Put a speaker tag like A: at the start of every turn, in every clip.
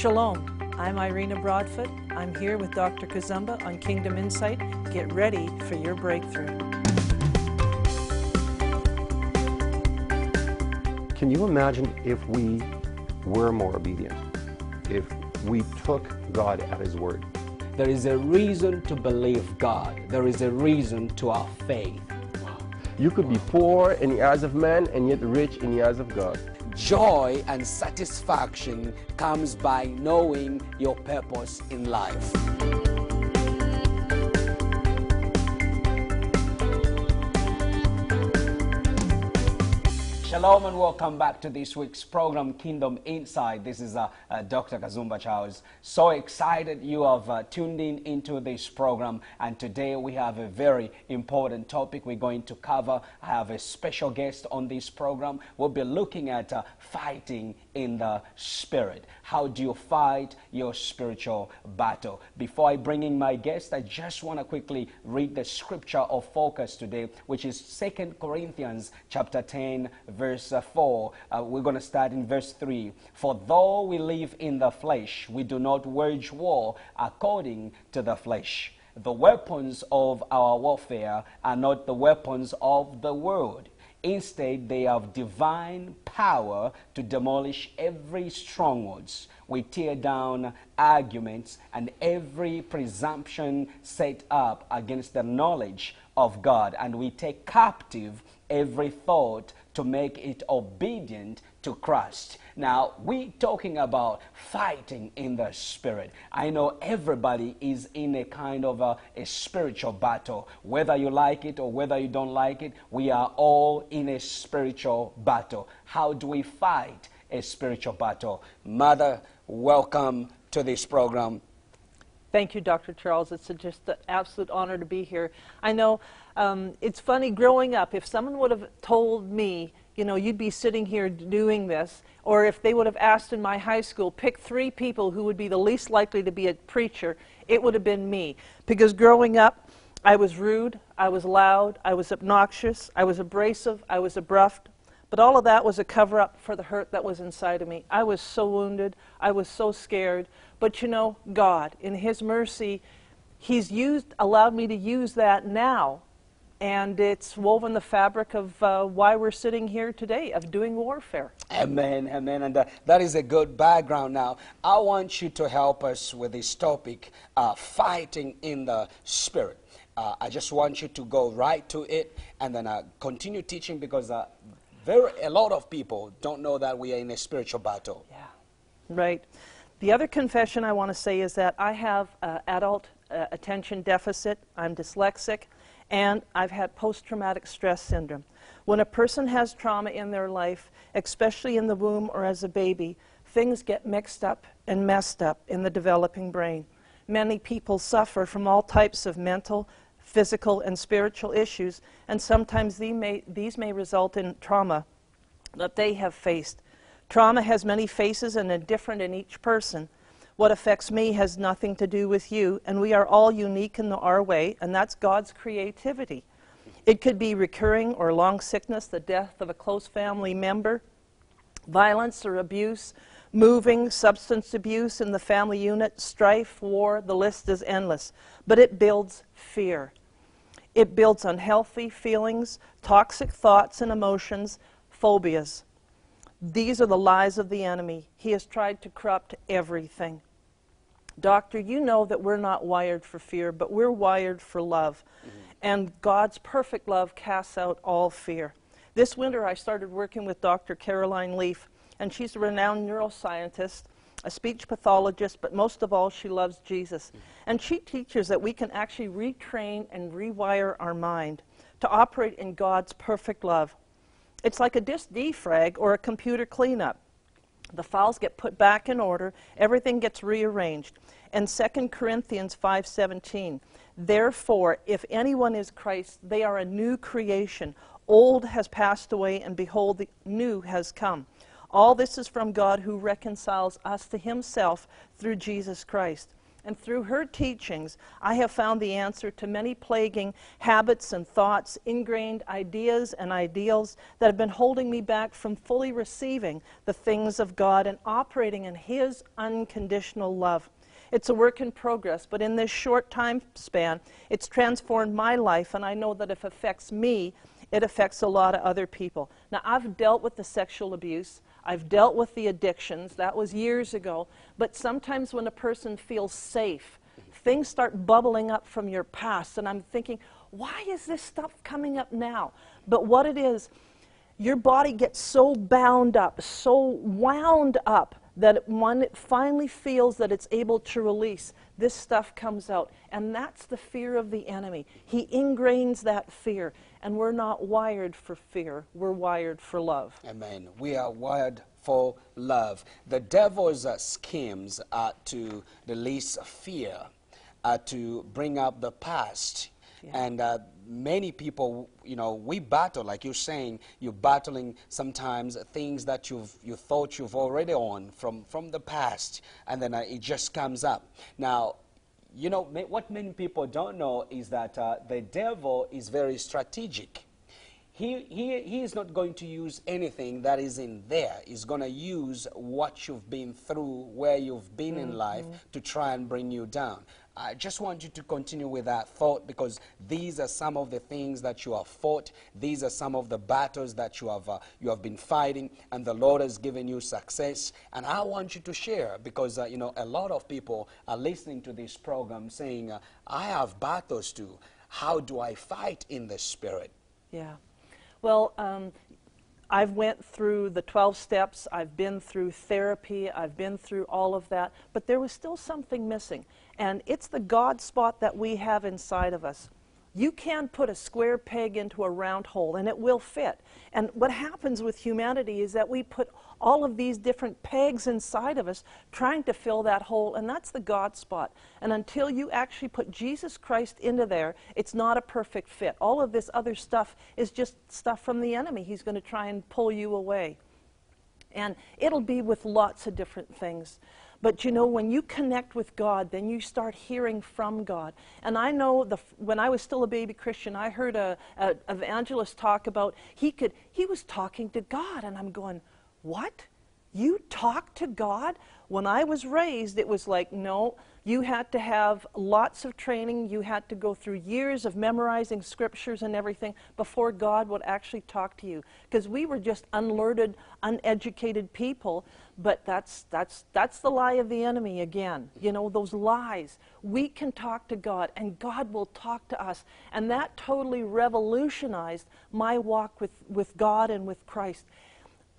A: Shalom. I'm Irena Broadfoot. I'm here with Dr. Kazumba on Kingdom Insight. Get ready for your breakthrough.
B: Can you imagine if we were more obedient? If we took God at His word?
C: There is a reason to believe God. There is a reason to our faith.
D: You could be poor in the eyes of man and yet rich in the eyes of God.
C: Joy and satisfaction comes by knowing your purpose in life. Shalom and welcome back to this week's program, Kingdom Insight. This is uh, uh, Dr. Kazumba Charles. So excited you have uh, tuned in into this program, and today we have a very important topic we're going to cover. I have a special guest on this program. We'll be looking at uh, fighting in the spirit. How do you fight your spiritual battle? Before I bring in my guest, I just want to quickly read the scripture of focus today, which is Second Corinthians chapter 10, verse uh, 4. Uh, we're going to start in verse 3. For though we live in the flesh, we do not wage war according to the flesh. The weapons of our warfare are not the weapons of the world. Instead, they have divine power to demolish every strongholds. We tear down arguments and every presumption set up against the knowledge of God, and we take captive every thought to make it obedient to Christ. Now, we talking about fighting in the spirit. I know everybody is in a kind of a, a, spiritual battle. Whether you like it or whether you don't like it, we are all in a spiritual battle. How do we fight a spiritual battle? Mother, welcome to this program.
A: Thank you, Dr. Charles. It's a, just an absolute honor to be here. I know um, it's funny growing up, if someone would have told me, you know, you'd be sitting here doing this, or if they would have asked in my high school, pick three people who would be the least likely to be a preacher, it would have been me. Because growing up, I was rude, I was loud, I was obnoxious, I was abrasive, I was abrupt, but all of that was a cover up for the hurt that was inside of me. I was so wounded, I was so scared. But you know, God, in His mercy, He's used, allowed me to use that now. And it's woven the fabric of uh, why we're sitting here today, of doing warfare.
C: Amen, amen. And uh, that is a good background now. I want you to help us with this topic uh, fighting in the spirit. Uh, I just want you to go right to it and then uh, continue teaching because uh, very, a lot of people don't know that we are in a spiritual battle.
A: Yeah, right. The other confession I want to say is that I have uh, adult uh, attention deficit, I'm dyslexic, and I've had post traumatic stress syndrome. When a person has trauma in their life, especially in the womb or as a baby, things get mixed up and messed up in the developing brain. Many people suffer from all types of mental, physical, and spiritual issues, and sometimes these may, these may result in trauma that they have faced. Trauma has many faces and are different in each person. What affects me has nothing to do with you, and we are all unique in the, our way, and that's God's creativity. It could be recurring or long sickness, the death of a close family member, violence or abuse, moving, substance abuse in the family unit, strife, war, the list is endless. But it builds fear. It builds unhealthy feelings, toxic thoughts and emotions, phobias. These are the lies of the enemy. He has tried to corrupt everything. Doctor, you know that we're not wired for fear, but we're wired for love. Mm-hmm. And God's perfect love casts out all fear. This winter, I started working with Dr. Caroline Leaf, and she's a renowned neuroscientist, a speech pathologist, but most of all, she loves Jesus. And she teaches that we can actually retrain and rewire our mind to operate in God's perfect love. It's like a disk defrag or a computer cleanup. The files get put back in order, everything gets rearranged. And 2 Corinthians 5:17, therefore if anyone is Christ, they are a new creation. Old has passed away and behold the new has come. All this is from God who reconciles us to himself through Jesus Christ. And through her teachings, I have found the answer to many plaguing habits and thoughts, ingrained ideas and ideals that have been holding me back from fully receiving the things of God and operating in His unconditional love. It's a work in progress, but in this short time span, it's transformed my life, and I know that if it affects me, it affects a lot of other people. Now, I've dealt with the sexual abuse, I've dealt with the addictions, that was years ago, but sometimes when a person feels safe, things start bubbling up from your past, and I'm thinking, why is this stuff coming up now? But what it is, your body gets so bound up, so wound up that it finally feels that it's able to release, this stuff comes out. And that's the fear of the enemy. He ingrains that fear. And we're not wired for fear, we're wired for love.
C: Amen. We are wired for love. The devil's uh, schemes are to release fear, are to bring up the past. And uh, many people, you know, we battle, like you're saying, you're battling sometimes things that you've you thought you've already on from, from the past, and then uh, it just comes up. Now, you know, what many people don't know is that uh, the devil is very strategic. He, he, he is not going to use anything that is in there. He's going to use what you've been through, where you've been in life, to try and bring you down. I just want you to continue with that thought because these are some of the things that you have fought. These are some of the battles that you have, uh, you have been fighting, and the Lord has given you success. And I want you to share because, uh, you know, a lot of people are listening to this program saying, uh, I have battles too. How do I fight in the spirit?
A: Yeah. Well, um, I've went through the 12 steps. I've been through therapy. I've been through all of that. But there was still something missing. And it's the God spot that we have inside of us. You can put a square peg into a round hole and it will fit. And what happens with humanity is that we put all of these different pegs inside of us trying to fill that hole, and that's the God spot. And until you actually put Jesus Christ into there, it's not a perfect fit. All of this other stuff is just stuff from the enemy. He's going to try and pull you away. And it'll be with lots of different things. But you know, when you connect with God, then you start hearing from God. And I know the, when I was still a baby Christian, I heard a, evangelist talk about he could he was talking to God, and I'm going, what? You talk to God? When I was raised, it was like, no, you had to have lots of training. You had to go through years of memorizing scriptures and everything before God would actually talk to you. Because we were just unlearned, uneducated people. But that's, that's, that's the lie of the enemy again. You know, those lies. We can talk to God, and God will talk to us. And that totally revolutionized my walk with, with God and with Christ.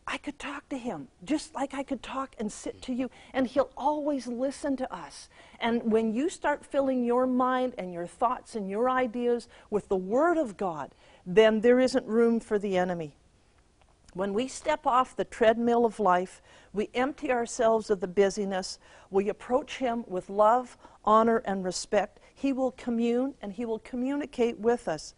A: I could talk to him just like I could talk and sit to you, and he'll always listen to us. And when you start filling your mind and your thoughts and your ideas with the Word of God, then there isn't room for the enemy. When we step off the treadmill of life, we empty ourselves of the busyness, we approach Him with love, honor, and respect. He will commune and He will communicate with us.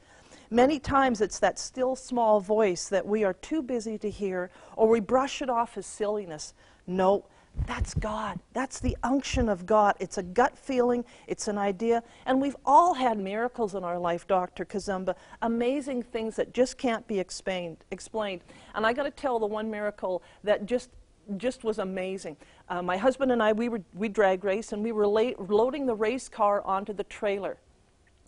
A: Many times it's that still small voice that we are too busy to hear, or we brush it off as silliness. No, that's God. That's the unction of God. It's a gut feeling, it's an idea. And we've all had miracles in our life, Dr. Kazumba. Amazing things that just can't be explained. explained. And I got to tell the one miracle that just just was amazing. Uh, my husband and I, we were we drag race, and we were loading the race car onto the trailer.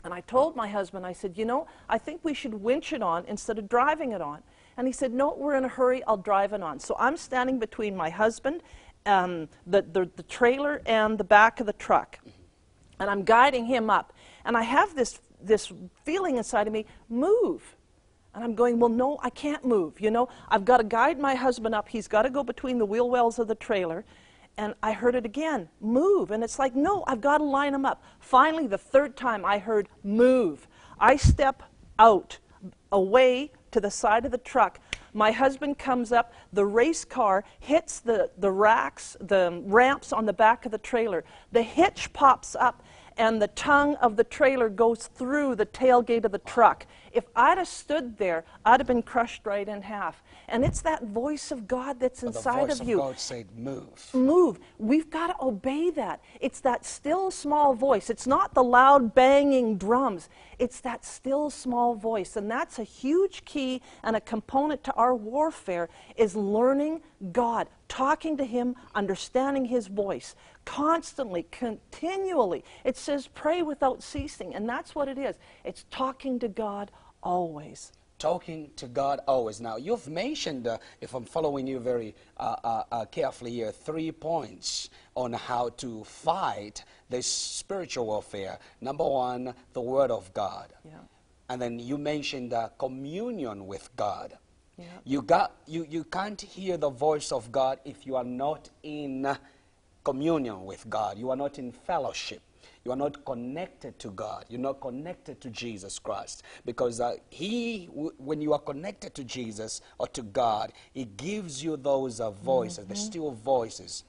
A: And I told my husband, I said, you know, I think we should winch it on instead of driving it on. And he said, no, we're in a hurry, I'll drive it on. So I'm standing between my husband, um, the, the, the trailer, and the back of the truck. And I'm guiding him up. And I have this, this feeling inside of me, move. And I'm going, well, no, I can't move. You know, I've got to guide my husband up. He's got to go between the wheel wells of the trailer and I heard it again move. And it's like, no, I've got to line them up. Finally, the third time I heard move. I step out, away to the side of the truck. My husband comes up, the race car hits the, the racks, the ramps on the back of the trailer. The hitch pops up, and the tongue of the trailer goes through the tailgate of the truck. If I'd have stood there, I'd have been crushed right in half. And it's that voice of God that's inside
C: voice
A: of you
C: God said, move.
A: move. We've got to obey that. It's that still small voice. It's not the loud banging drums. It's that still small voice. And that's a huge key and a component to our warfare is learning God, talking to him, understanding his voice constantly, continually. It says pray without ceasing, and that's what it is. It's talking to God always.
C: talking to God always. Now, you've mentioned, uh, if I'm following you very uh, uh, uh, carefully here, three points on how to fight this spiritual warfare. Number one, the Word of God.
A: Yeah.
C: And then you mentioned uh, communion with God.
A: Yeah.
C: You, got, you, you can't hear the voice of God if you are not in communion with God. You are not in fellowship. You are not connected to God. You're not connected to Jesus Christ. Because uh, He, w- when you are connected to Jesus or to God, He gives you those uh, voices, the still voices.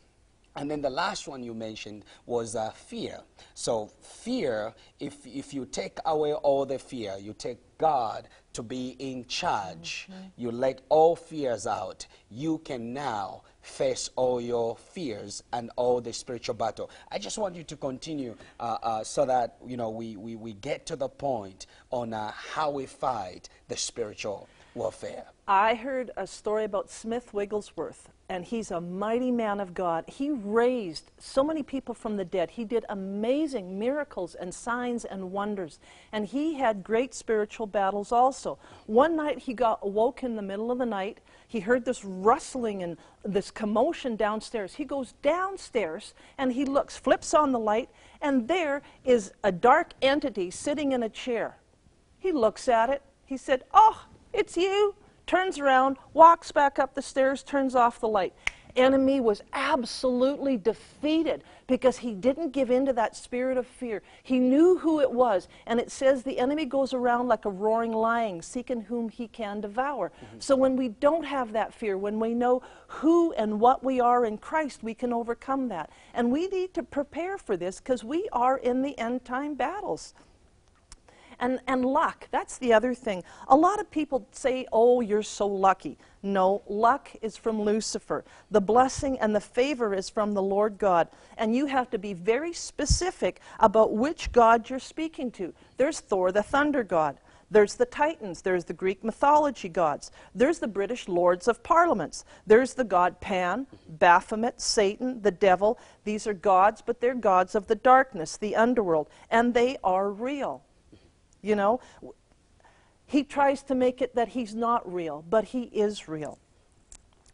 C: And then the last one you mentioned was uh, fear. So, fear, if, if you take away all the fear, you take God to be in charge, you let all fears out, you can now face all your fears and all the spiritual battle. I just want you to continue uh, uh, so that you know we, we, we get to the point on uh, how we fight the spiritual warfare.
A: I heard a story about Smith Wigglesworth, and he's a mighty man of God. He raised so many people from the dead. He did amazing miracles and signs and wonders. And he had great spiritual battles also. One night he got awoke in the middle of the night. He heard this rustling and this commotion downstairs. He goes downstairs and he looks, flips on the light, and there is a dark entity sitting in a chair. He looks at it. He said, Oh, it's you. Turns around, walks back up the stairs, turns off the light. Enemy was absolutely defeated because he didn't give in to that spirit of fear. He knew who it was. And it says the enemy goes around like a roaring lion, seeking whom he can devour. Mm-hmm. So when we don't have that fear, when we know who and what we are in Christ, we can overcome that. And we need to prepare for this because we are in the end time battles. And, and luck, that's the other thing. A lot of people say, oh, you're so lucky. No, luck is from Lucifer. The blessing and the favor is from the Lord God. And you have to be very specific about which God you're speaking to. There's Thor, the thunder god. There's the Titans. There's the Greek mythology gods. There's the British lords of parliaments. There's the god Pan, Baphomet, Satan, the devil. These are gods, but they're gods of the darkness, the underworld, and they are real. You know, he tries to make it that he's not real, but he is real.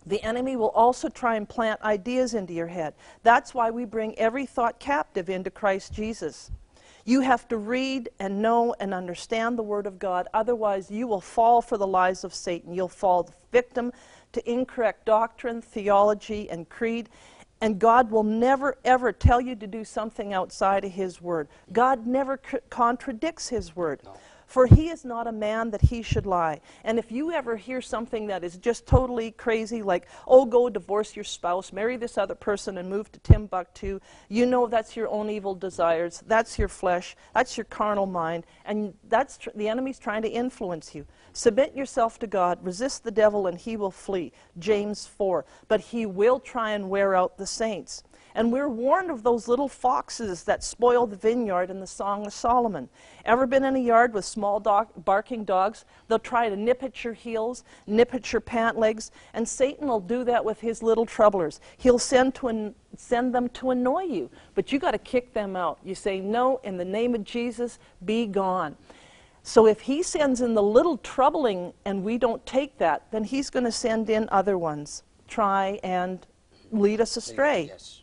A: The enemy will also try and plant ideas into your head. That's why we bring every thought captive into Christ Jesus. You have to read and know and understand the Word of God. Otherwise, you will fall for the lies of Satan. You'll fall victim to incorrect doctrine, theology, and creed. And God will never, ever tell you to do something outside of His Word. God never c- contradicts His Word. For He is not a man that He should lie. And if you ever hear something that is just totally crazy, like, oh, go divorce your spouse, marry this other person, and move to Timbuktu, you know that's your own evil desires. That's your flesh. That's your carnal mind. And that's tr- the enemy's trying to influence you. Submit yourself to God, resist the devil, and he will flee. James 4. But he will try and wear out the saints. And we're warned of those little foxes that spoil the vineyard in the Song of Solomon. Ever been in a yard with small dog, barking dogs? They'll try to nip at your heels, nip at your pant legs, and Satan will do that with his little troublers. He'll send, to an, send them to annoy you, but you got to kick them out. You say, No, in the name of Jesus, be gone. So if he sends in the little troubling and we don't take that, then he's going to send in other ones, try and lead us astray.
C: Yes.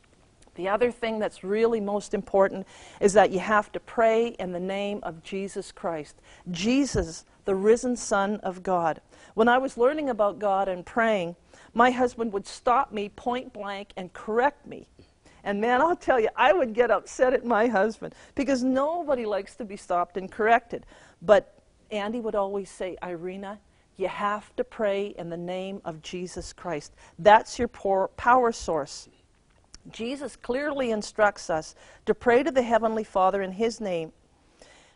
A: The other thing that's really most important is that you have to pray in the name of Jesus Christ. Jesus, the risen Son of God. When I was learning about God and praying, my husband would stop me point blank and correct me. And man, I'll tell you, I would get upset at my husband because nobody likes to be stopped and corrected. But Andy would always say, Irina, you have to pray in the name of Jesus Christ. That's your power source. Jesus clearly instructs us to pray to the Heavenly Father in His name.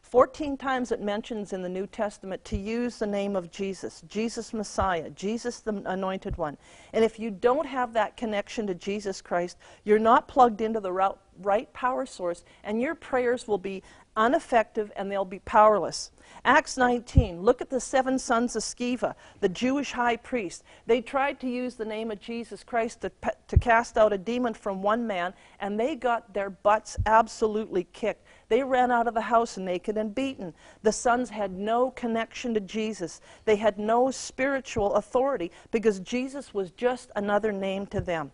A: 14 times it mentions in the New Testament to use the name of Jesus, Jesus Messiah, Jesus the anointed one. And if you don't have that connection to Jesus Christ, you're not plugged into the right power source, and your prayers will be ineffective and they'll be powerless. Acts 19, look at the seven sons of Sceva, the Jewish high priest. They tried to use the name of Jesus Christ to, to cast out a demon from one man, and they got their butts absolutely kicked. They ran out of the house naked and beaten. The sons had no connection to Jesus. They had no spiritual authority because Jesus was just another name to them.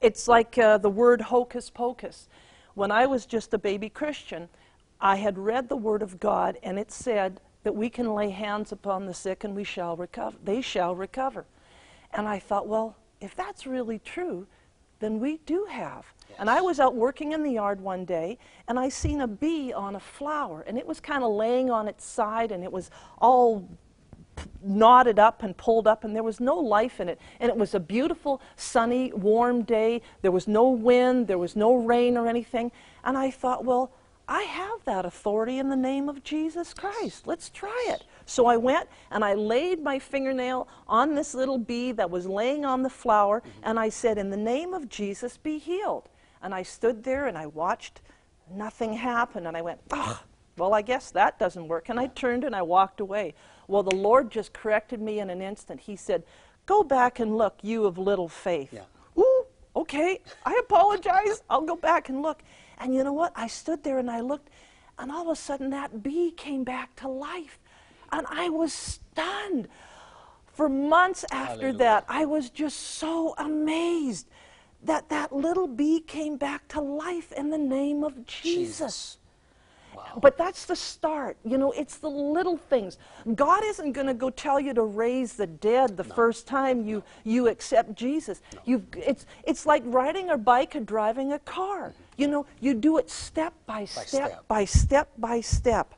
A: It's like uh, the word hocus pocus. When I was just a baby Christian, I had read the Word of God, and it said that we can lay hands upon the sick and we shall recover. They shall recover. And I thought, well, if that's really true, then we do have. And I was out working in the yard one day, and I seen a bee on a flower, and it was kind of laying on its side, and it was all knotted up and pulled up, and there was no life in it. And it was a beautiful, sunny, warm day. There was no wind, there was no rain or anything. And I thought, well, I have that authority in the name of Jesus Christ. Let's try it. So I went and I laid my fingernail on this little bee that was laying on the flower, mm-hmm. and I said, In the name of Jesus, be healed. And I stood there and I watched. Nothing happened. And I went, Ugh. well, I guess that doesn't work. And I turned and I walked away. Well, the Lord just corrected me in an instant. He said, Go back and look, you of little faith.
E: Yeah.
A: Ooh, okay, I apologize. I'll go back and look. And you know what? I stood there and I looked, and all of a sudden that bee came back to life. And I was stunned. For months after
E: Hallelujah.
A: that, I was just so amazed that that little bee came back to life in the name of Jesus.
E: Jesus.
A: But that's the start. You know, it's the little things. God isn't going to go tell you to raise the dead the first time you, you accept Jesus. You've, it's, it's like riding a bike or driving a car. You know, you do it step by step,
E: step.
A: by step by step.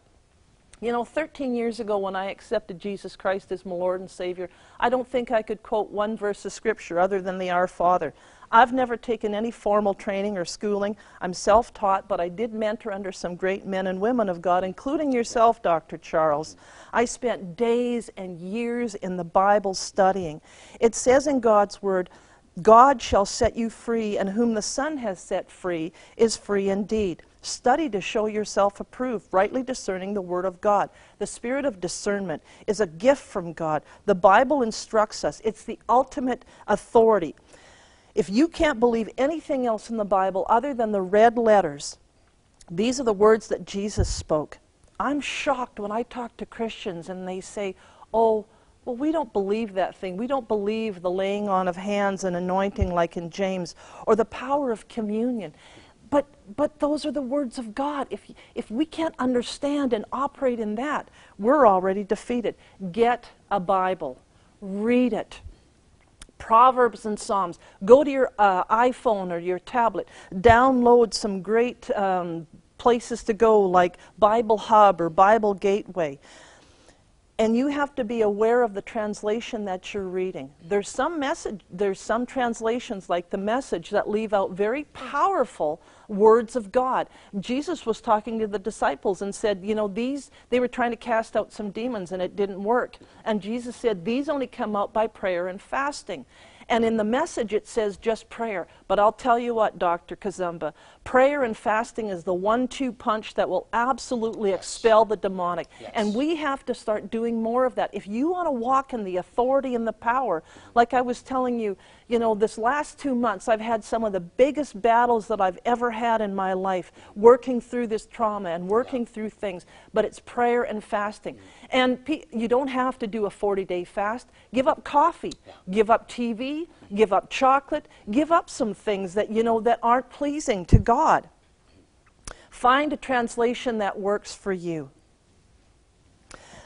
A: You know, 13 years ago when I accepted Jesus Christ as my Lord and Savior, I don't think I could quote one verse of Scripture other than the Our Father. I've never taken any formal training or schooling. I'm self taught, but I did mentor under some great men and women of God, including yourself, Dr. Charles. I spent days and years in the Bible studying. It says in God's Word, God shall set you free, and whom the Son has set free is free indeed. Study to show yourself approved, rightly discerning the Word of God. The spirit of discernment is a gift from God. The Bible instructs us, it's the ultimate authority. If you can't believe anything else in the Bible other than the red letters, these are the words that Jesus spoke. I'm shocked when I talk to Christians and they say, oh, well, we don't believe that thing. We don't believe the laying on of hands and anointing like in James or the power of communion. But, but those are the words of God. If, if we can't understand and operate in that, we're already defeated. Get a Bible, read it. Proverbs and Psalms. Go to your uh, iPhone or your tablet, download some great um, places to go like Bible Hub or Bible Gateway. And you have to be aware of the translation that you're reading. There's some message, there's some translations like the message that leave out very powerful words of God. Jesus was talking to the disciples and said, you know, these, they were trying to cast out some demons and it didn't work. And Jesus said, these only come out by prayer and fasting. And in the message, it says just prayer. But I'll tell you what, Dr. Kazumba, prayer and fasting is the one two punch that will absolutely expel the demonic. And we have to start doing more of that. If you want to walk in the authority and the power, like I was telling you, you know, this last two months, I've had some of the biggest battles that I've ever had in my life, working through this trauma and working through things. But it's prayer and fasting. And you don't have to do a 40 day fast. Give up coffee, give up TV, give up chocolate, give up some things that, you know, that aren't pleasing to God. Find a translation that works for you.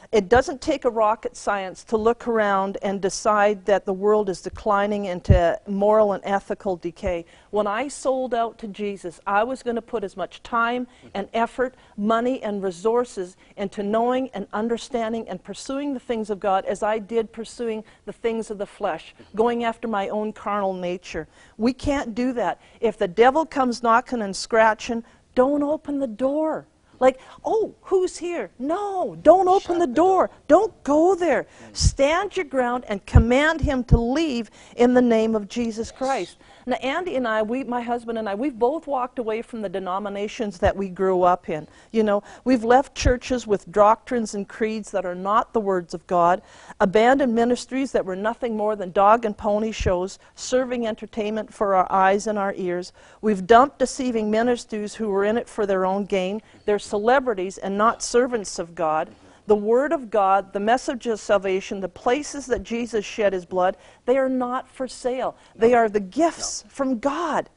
A: It doesn't take a rocket science to look around and decide that the world is declining into moral and ethical decay. When I sold out to Jesus, I was going to put as much time and effort, money and resources into knowing and understanding and pursuing the things of God as I did pursuing the things of the flesh, going after my own carnal nature. We can't do that. If the devil comes knocking and scratching, don't open the door. Like, oh, who's here? No, don't open the door. Don't go there. Mm. Stand your ground and command him to leave in the name of Jesus Christ. Now, Andy and I, we, my husband and I, we've both walked away from the denominations that we grew up in. You know, we've left churches with doctrines and creeds that are not the words of God, abandoned ministries that were nothing more than dog and pony shows, serving entertainment for our eyes and our ears. We've dumped deceiving ministers who were in it for their own gain. They're celebrities and not servants of God the Word of God, the message of salvation, the places that Jesus shed his blood, they are not for sale. They are the gifts from God.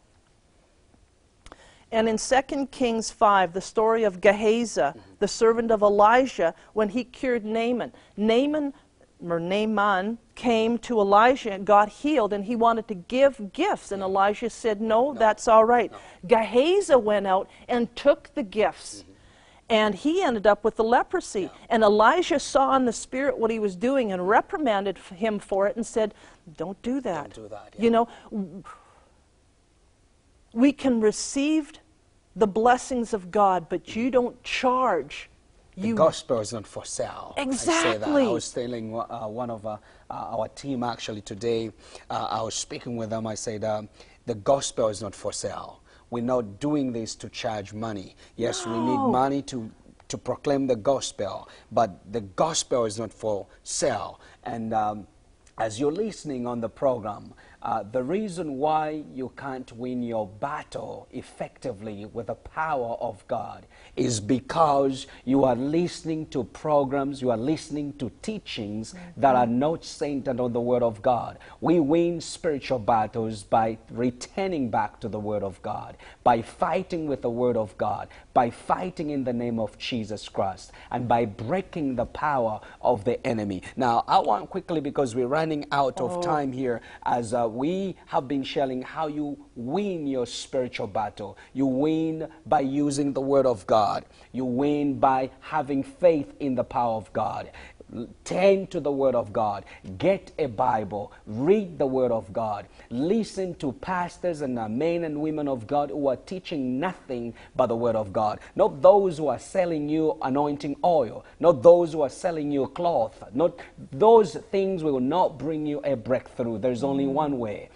A: And in 2 Kings 5, the story of Gehazi, mm-hmm. the servant of Elijah, when he cured Naaman, Naaman or Naaman came to Elijah and got healed, and he wanted to give gifts. And mm-hmm. Elijah said, No, that's all right. Gehazi went out and took the gifts mm-hmm. And he ended up with the leprosy. And Elijah saw in the spirit what he was doing and reprimanded him for it and said, Don't do that.
C: do that,
A: You know, we can receive the blessings of God, but you don't charge.
C: The
A: You
C: gospel is not for sale. I say that.
A: Exactly.
C: I was telling uh, one of uh, uh, our team actually today, uh, I was speaking with them. I said, um, the gospel is not for sale. We're not doing this to charge money. Yes, we need money to, to proclaim the gospel, but the gospel is not for sale. And um, as you're listening on the program, uh, the reason why you can't win your battle effectively with the power of God is because you are listening to programs, you are listening to teachings that are not centered on the Word of God. We win spiritual battles by returning back to the Word of God, by fighting with the Word of God, by fighting in the name of Jesus Christ, and by breaking the power of the enemy. Now, I want quickly, because we're running out of time here, as uh, we have been sharing how you win your spiritual battle. You win by using the Word of God, you win by having faith in the power of God. Turn to the Word of God. Get a Bible. Read the Word of God. Listen to pastors and men and women of God who are teaching nothing but the Word of God. Not those who are selling you anointing oil. Not those who are selling you cloth. Not those things will not bring you a breakthrough. There's only one way.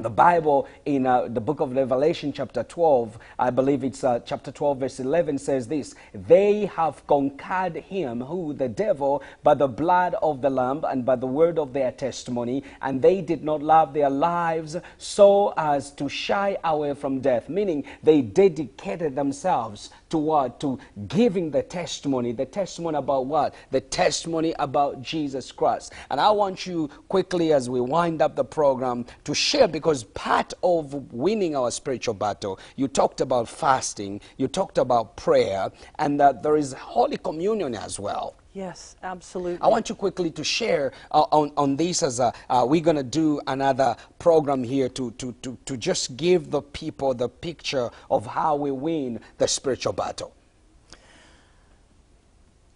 C: The Bible in uh, the book of Revelation, chapter 12, I believe it's uh, chapter 12, verse 11, says this They have conquered him, who the devil, by the blood of the Lamb and by the word of their testimony, and they did not love their lives so as to shy away from death. Meaning, they dedicated themselves to what? To giving the testimony. The testimony about what? The testimony about Jesus Christ. And I want you quickly, as we wind up the program, to share because part of winning our spiritual battle, you talked about fasting, you talked about prayer, and that there is Holy Communion as well.
A: Yes, absolutely.
C: I want you quickly to share uh, on, on this as a, uh, we're going to do another program here to, to, to, to just give the people the picture of how we win the spiritual battle.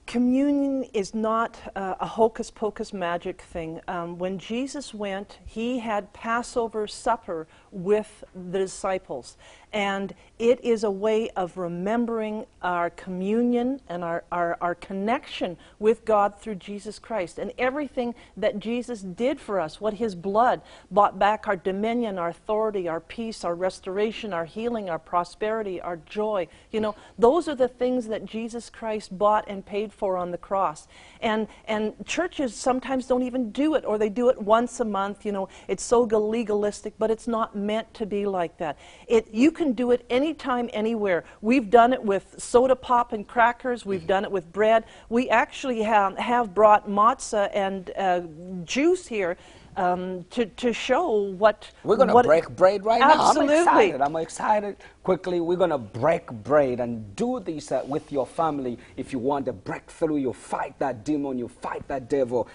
A: Communion is not uh, a hocus pocus magic thing. Um, when Jesus went, he had Passover supper with the disciples. And it is a way of remembering our communion and our, our, our connection with God through Jesus Christ and everything that Jesus did for us, what his blood bought back our dominion, our authority, our peace, our restoration, our healing, our prosperity, our joy. You know, those are the things that Jesus Christ bought and paid for on the cross. And, and churches sometimes don't even do it, or they do it once a month. You know, it's so legalistic, but it's not meant to be like that. It, you can do it anytime, anywhere. We've done it with soda pop and crackers. We've done it with bread. We actually have, have brought matzah and uh, juice here um, to, to show what.
C: We're going to break bread right now.
A: Absolutely.
C: I'm excited. I'm excited. Quickly, we're going to break bread and do this uh, with your family. If you want a breakthrough, you fight that demon, you fight that devil.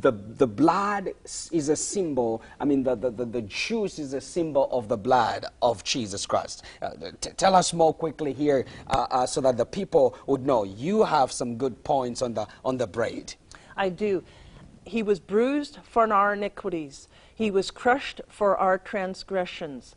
C: The, the blood is a symbol, I mean, the, the, the, the juice is a symbol of the blood of Jesus Christ. Uh, tell us more quickly here uh, uh, so that the people would know. You have some good points on the, on the bread.
A: I do. He was bruised for our iniquities, he was crushed for our transgressions.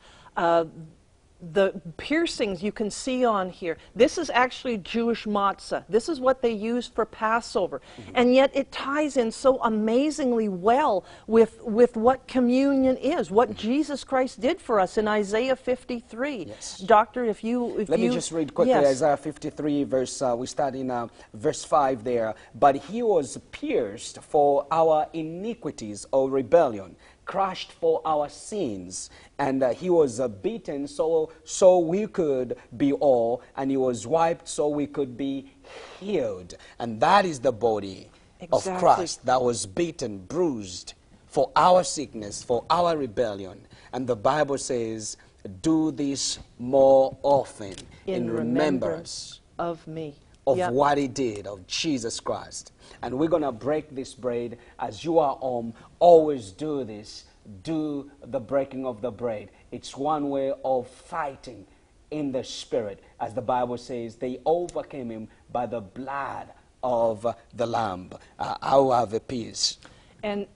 A: The piercings you can see on here. This is actually Jewish matzah. This is what they used for Passover. And yet it ties in so amazingly well with, with what communion is, what Jesus Christ did for us in Isaiah 53.
C: Yes.
A: Doctor, if you. If
C: Let
A: you,
C: me just read quickly
A: Yes.
C: Isaiah 53, verse, uh, we start in uh, verse 5 there. But he was pierced for our iniquities or rebellion, crushed for our sins, and uh, he was uh, beaten so, so we could be all, and he was wiped so we could be healed. And that is the body of Christ that was beaten, bruised for our sickness, for our rebellion. And the Bible says, do this more often in, remembrance
A: of me.
C: Of
A: Yep.
C: what he did, of Jesus Christ. And we're going to break this bread as you are home. Always do this. Do the breaking of the bread. It's one way of fighting in the spirit. As the Bible says, they overcame him by the blood of the Lamb. Uh, I will have a piece.
A: And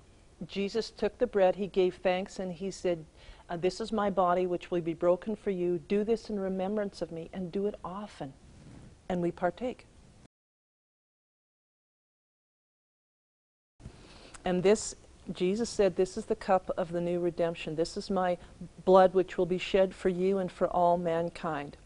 A: Jesus took the bread, he gave thanks, and he said, uh, This is my body, which will be broken for you. Do this in remembrance of me, and do it often. And we partake. And this, Jesus said, This is the cup of the new redemption. This is my blood, which will be shed for you and for all mankind.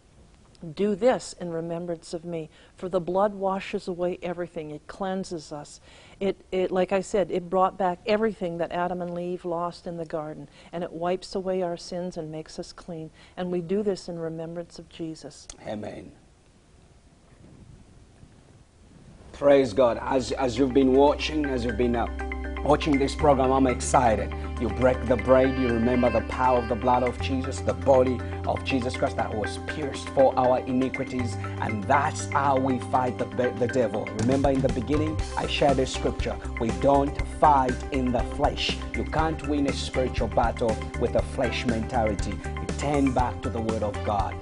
A: Do this in remembrance of me, for the blood washes away everything. It cleanses us. It, it, like I said, it brought back everything that Adam and Eve lost in the garden, and it wipes away our sins and makes us clean. And we do this in remembrance of Jesus.
C: Amen. Praise God. As, as you've been watching, as you've been uh, watching this program, I'm excited. You break the bread, you remember the power of the blood of Jesus, the body of Jesus Christ that was pierced for our iniquities, and that's how we fight the, the devil. Remember in the beginning, I shared a scripture. We don't fight in the flesh. You can't win a spiritual battle with a flesh mentality. You turn back to the Word of God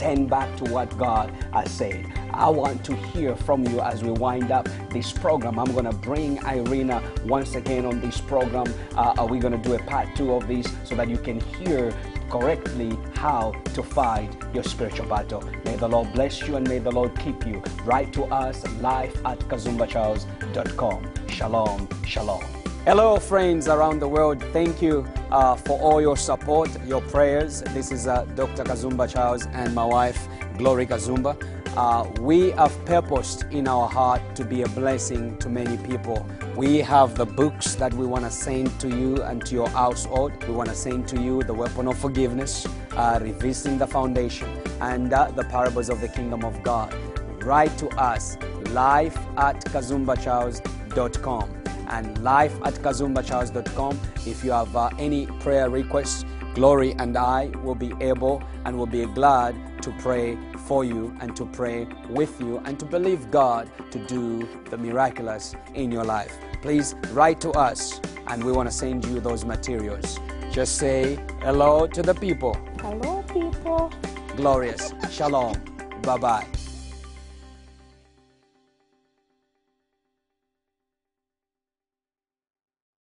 C: turn back to what God has said. I want to hear from you as we wind up this program. I'm going to bring Irina once again on this program. Uh, we're going to do a part two of this so that you can hear correctly how to fight your spiritual battle. May the Lord bless you and may the Lord keep you. Write to us live at kazumbacharles.com. Shalom, shalom. Hello, friends around the world. Thank you uh, for all your support, your prayers. This is uh, Dr. Kazumba Charles and my wife, Glory Kazumba. Uh, we have purposed in our heart to be a blessing to many people. We have the books that we want to send to you and to your household. We want to send to you the weapon of forgiveness, uh, revisiting the foundation, and uh, the parables of the kingdom of God. Write to us live at kazumbacharles.com and live at kazumbacharles.com. If you have uh, any prayer requests, Glory and I will be able and will be glad to pray for you and to pray with you and to believe God to do the miraculous in your life. Please write to us and we want to send you those materials. Just say hello to the people.
E: Hello, people.
C: Glorious. Shalom. Bye bye.